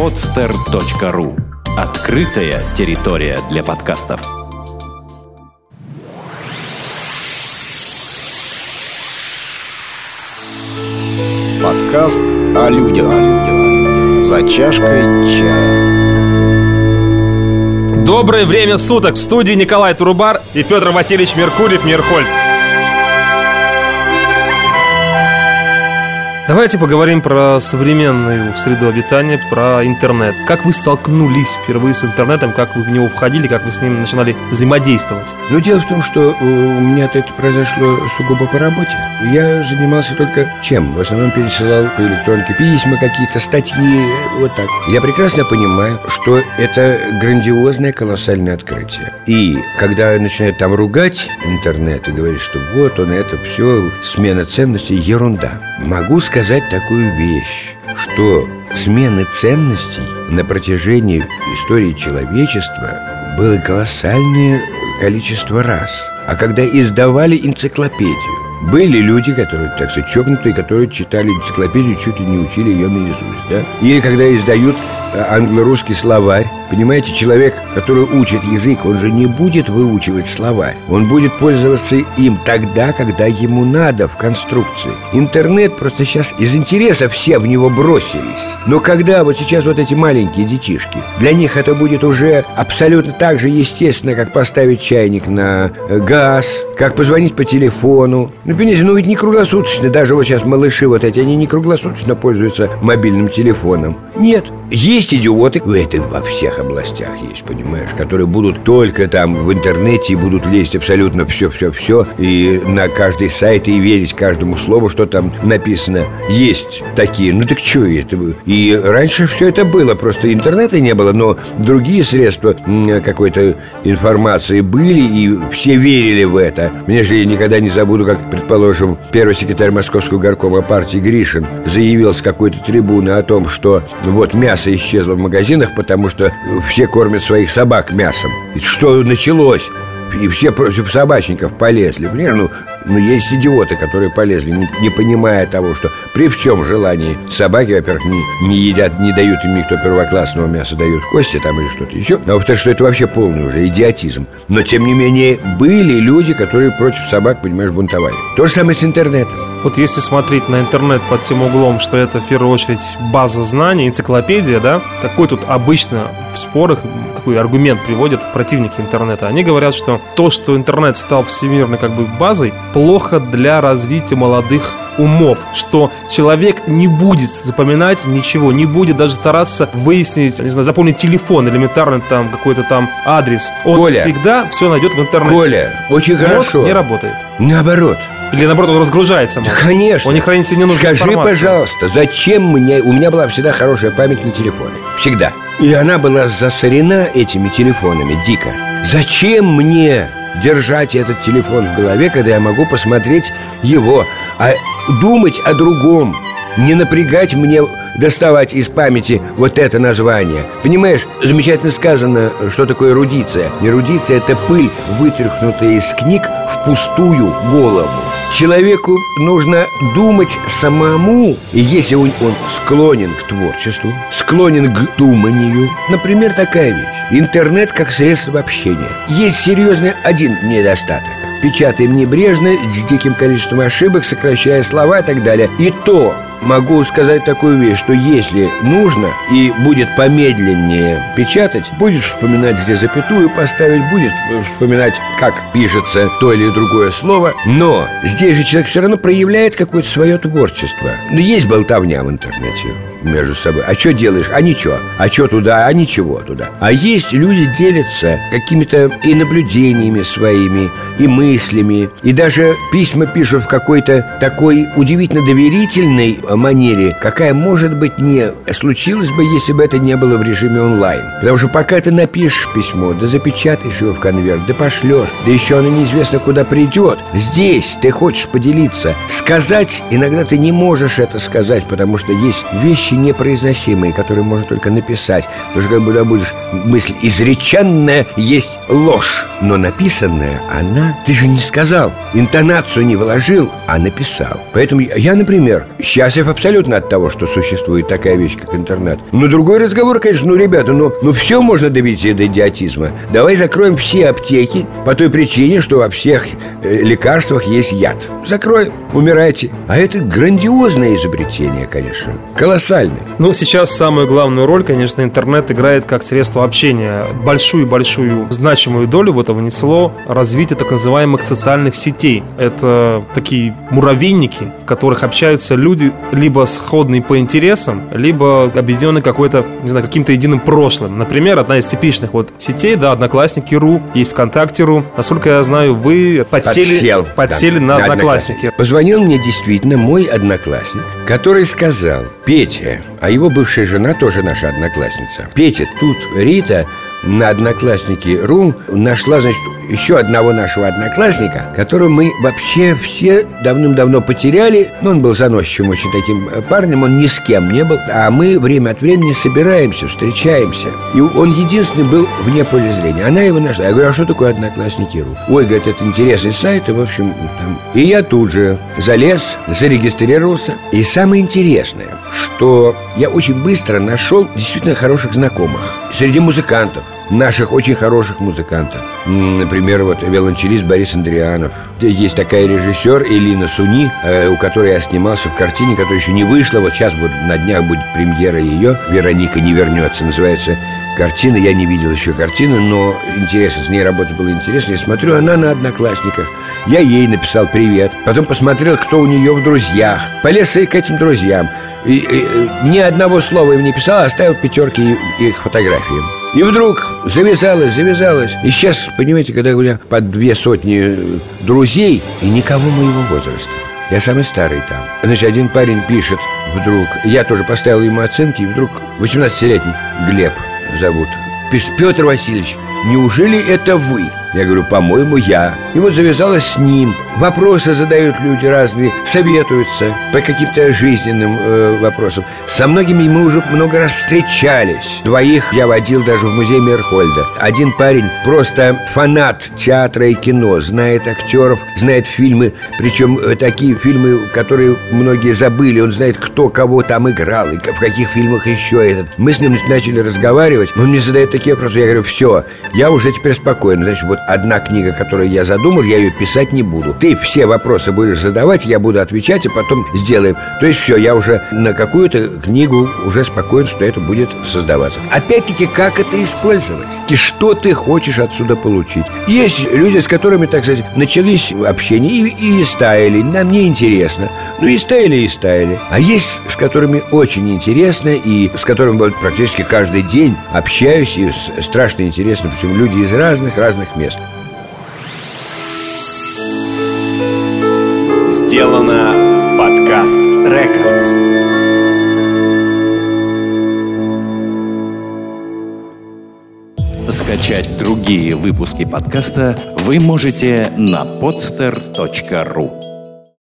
podster.ru Открытая территория для подкастов. Подкаст о людях. За чашкой чая. Доброе время суток! В студии Николай Турубар и Петр Васильевич Меркурьев Мирхольд. Давайте поговорим про современную среду обитания, про интернет. Как вы столкнулись впервые с интернетом, как вы в него входили, как вы с ним начинали взаимодействовать? Но дело в том, что у меня это произошло сугубо по работе. Я занимался только чем? В основном пересылал по электронке письма какие-то, статьи, вот так. Я прекрасно понимаю, что это грандиозное, колоссальное открытие. И когда начинают там ругать интернет и говорить, что вот он, это все, смена ценностей, ерунда. Могу сказать, сказать такую вещь, что смены ценностей на протяжении истории человечества было колоссальное количество раз. А когда издавали энциклопедию, были люди, которые, так сказать, чокнутые, которые читали энциклопедию, чуть ли не учили ее наизусть, да? Или когда издают э, англо-русский словарь, Понимаете, человек, который учит язык, он же не будет выучивать слова. Он будет пользоваться им тогда, когда ему надо в конструкции. Интернет просто сейчас из интереса все в него бросились. Но когда вот сейчас вот эти маленькие детишки, для них это будет уже абсолютно так же естественно, как поставить чайник на э, газ, как позвонить по телефону. Ну, понимаете, ну ведь не круглосуточно, даже вот сейчас малыши вот эти, они не круглосуточно пользуются мобильным телефоном. Нет, есть идиоты, это во всех областях есть, понимаешь, которые будут только там в интернете и будут лезть абсолютно все-все-все и на каждый сайт и верить каждому слову, что там написано. Есть такие, ну так что это? И раньше все это было, просто интернета не было, но другие средства какой-то информации были, и все верили в это. Мне же я никогда не забуду, как, предположим, первый секретарь Московского горкома партии Гришин заявил с какой-то трибуны о том, что вот мясо исчезло в магазинах, потому что все кормят своих собак мясом. И что началось? И все против собачников полезли. Понимаешь, ну, ну, есть идиоты, которые полезли, не, не понимая того, что при всем желании собаки, во-первых, не, не едят, не дают им никто первоклассного мяса, дают кости там или что-то еще. А во-вторых, что это вообще полный уже идиотизм. Но, тем не менее, были люди, которые против собак, понимаешь, бунтовали. То же самое с интернетом. Вот если смотреть на интернет под тем углом, что это в первую очередь база знаний, энциклопедия, да, какой тут обычно в спорах, какой аргумент приводят противники интернета? Они говорят, что то, что интернет стал всемирной как бы базой, плохо для развития молодых умов, что человек не будет запоминать ничего, не будет даже стараться выяснить, не знаю, запомнить телефон, элементарно там какой-то там адрес. Он Коля, всегда все найдет в интернете. Коля, очень Мозг хорошо. не работает. Наоборот. Или наоборот, он разгружается. Да, конечно. Он не хранит себе ненужную Скажи, информацию. пожалуйста, зачем мне... У меня была всегда хорошая память на телефоне. Всегда. И она была засорена этими телефонами дико. Зачем мне держать этот телефон в голове, когда я могу посмотреть его, а думать о другом, не напрягать мне доставать из памяти вот это название. Понимаешь, замечательно сказано, что такое эрудиция. Эрудиция – это пыль, вытряхнутая из книг в пустую голову. Человеку нужно думать самому, и если он, он склонен к творчеству, склонен к думанию, например, такая вещь. Интернет как средство общения. Есть серьезный один недостаток. Печатаем небрежно, с диким количеством ошибок, сокращая слова и так далее. И то могу сказать такую вещь, что если нужно и будет помедленнее печатать, будет вспоминать, где запятую поставить, будет вспоминать, как пишется то или другое слово, но здесь же человек все равно проявляет какое-то свое творчество. Но есть болтовня в интернете между собой. А что делаешь? А ничего. А что туда? А ничего туда. А есть люди делятся какими-то и наблюдениями своими, и мыслями, и даже письма пишут в какой-то такой удивительно доверительной манере, какая, может быть, не случилась бы, если бы это не было в режиме онлайн. Потому что пока ты напишешь письмо, да запечатаешь его в конверт, да пошлешь, да еще оно неизвестно куда придет. Здесь ты хочешь поделиться, сказать, иногда ты не можешь это сказать, потому что есть вещи, непроизносимые, которые можно только написать. Потому что когда будешь мысль изреченная есть ложь, но написанная она, ты же не сказал, интонацию не вложил, а написал. Поэтому я, например, счастлив абсолютно от того, что существует такая вещь, как интернет. Но другой разговор, конечно, ну, ребята, ну, ну все можно добиться до идиотизма. Давай закроем все аптеки по той причине, что во всех э, лекарствах есть яд. Закроем, умирайте. А это грандиозное изобретение, конечно, колоссальное. Ну, сейчас самую главную роль, конечно, интернет играет как средство общения. Большую-большую значимую долю в это внесло развитие так называемых социальных сетей. Это такие муравейники, в которых общаются люди либо сходные по интересам, либо объединенные какой-то, не знаю, каким-то единым прошлым. Например, одна из типичных вот сетей, да, Одноклассники.ру, есть ВКонтакте.ру. Насколько я знаю, вы подсели, Подсел, подсели да, на на Одноклассники. Позвонил мне действительно мой одноклассник, который сказал, Петя, а его бывшая жена тоже наша одноклассница. Петя, тут Рита на Одноклассники.ру нашла, значит, еще одного нашего одноклассника, которого мы вообще все давным-давно потеряли. Ну, он был заносчивым очень таким э, парнем, он ни с кем не был. А мы время от времени собираемся, встречаемся. И он единственный был вне поля зрения. Она его нашла. Я говорю, а что такое Одноклассники.ру? Ой, говорит, это интересный сайт, и, в общем, там... И я тут же залез, зарегистрировался. И самое интересное, что я очень быстро нашел действительно хороших знакомых среди музыкантов наших очень хороших музыкантов. Например, вот виолончелист Борис Андрианов. Есть такая режиссер Элина Суни, э, у которой я снимался в картине, которая еще не вышла. Вот сейчас будет, на днях будет премьера ее. «Вероника не вернется» называется картина. Я не видел еще картину, но интересно, с ней работать было интересно. Я смотрю, она на одноклассниках. Я ей написал привет. Потом посмотрел, кто у нее в друзьях. Полез к этим друзьям. И, и, э, ни одного слова им не писал, а оставил пятерки их фотографиям. И вдруг завязалось, завязалось. И сейчас, понимаете, когда у меня под две сотни э, друзей и никого моего возраста. Я самый старый там. Значит, один парень пишет вдруг, я тоже поставил ему оценки, и вдруг 18-летний Глеб зовут. Петр Васильевич, неужели это вы? Я говорю, по-моему, я. И вот завязалось с ним. Вопросы задают люди разные, советуются по каким-то жизненным э, вопросам. Со многими мы уже много раз встречались. Двоих я водил даже в музей Мерхольда. Один парень просто фанат театра и кино, знает актеров, знает фильмы, причем э, такие фильмы, которые многие забыли. Он знает, кто кого там играл и в каких фильмах еще этот. Мы с ним начали разговаривать. Он мне задает такие вопросы. Я говорю, все, я уже теперь спокоен. Значит, вот одна книга, которую я задумал, я ее писать не буду. Ты все вопросы будешь задавать, я буду отвечать, и потом сделаем. То есть все, я уже на какую-то книгу уже спокоен, что это будет создаваться. Опять-таки, как это использовать? И что ты хочешь отсюда получить? Есть люди, с которыми, так сказать, начались общения и, и стаяли. Нам не интересно. Ну и стаяли, и стаяли. А есть, с которыми очень интересно, и с которыми вот, практически каждый день общаюсь, и страшно интересно, причем люди из разных-разных мест. Сделано в подкаст Рекордс. Скачать другие выпуски подкаста вы можете на podster.ru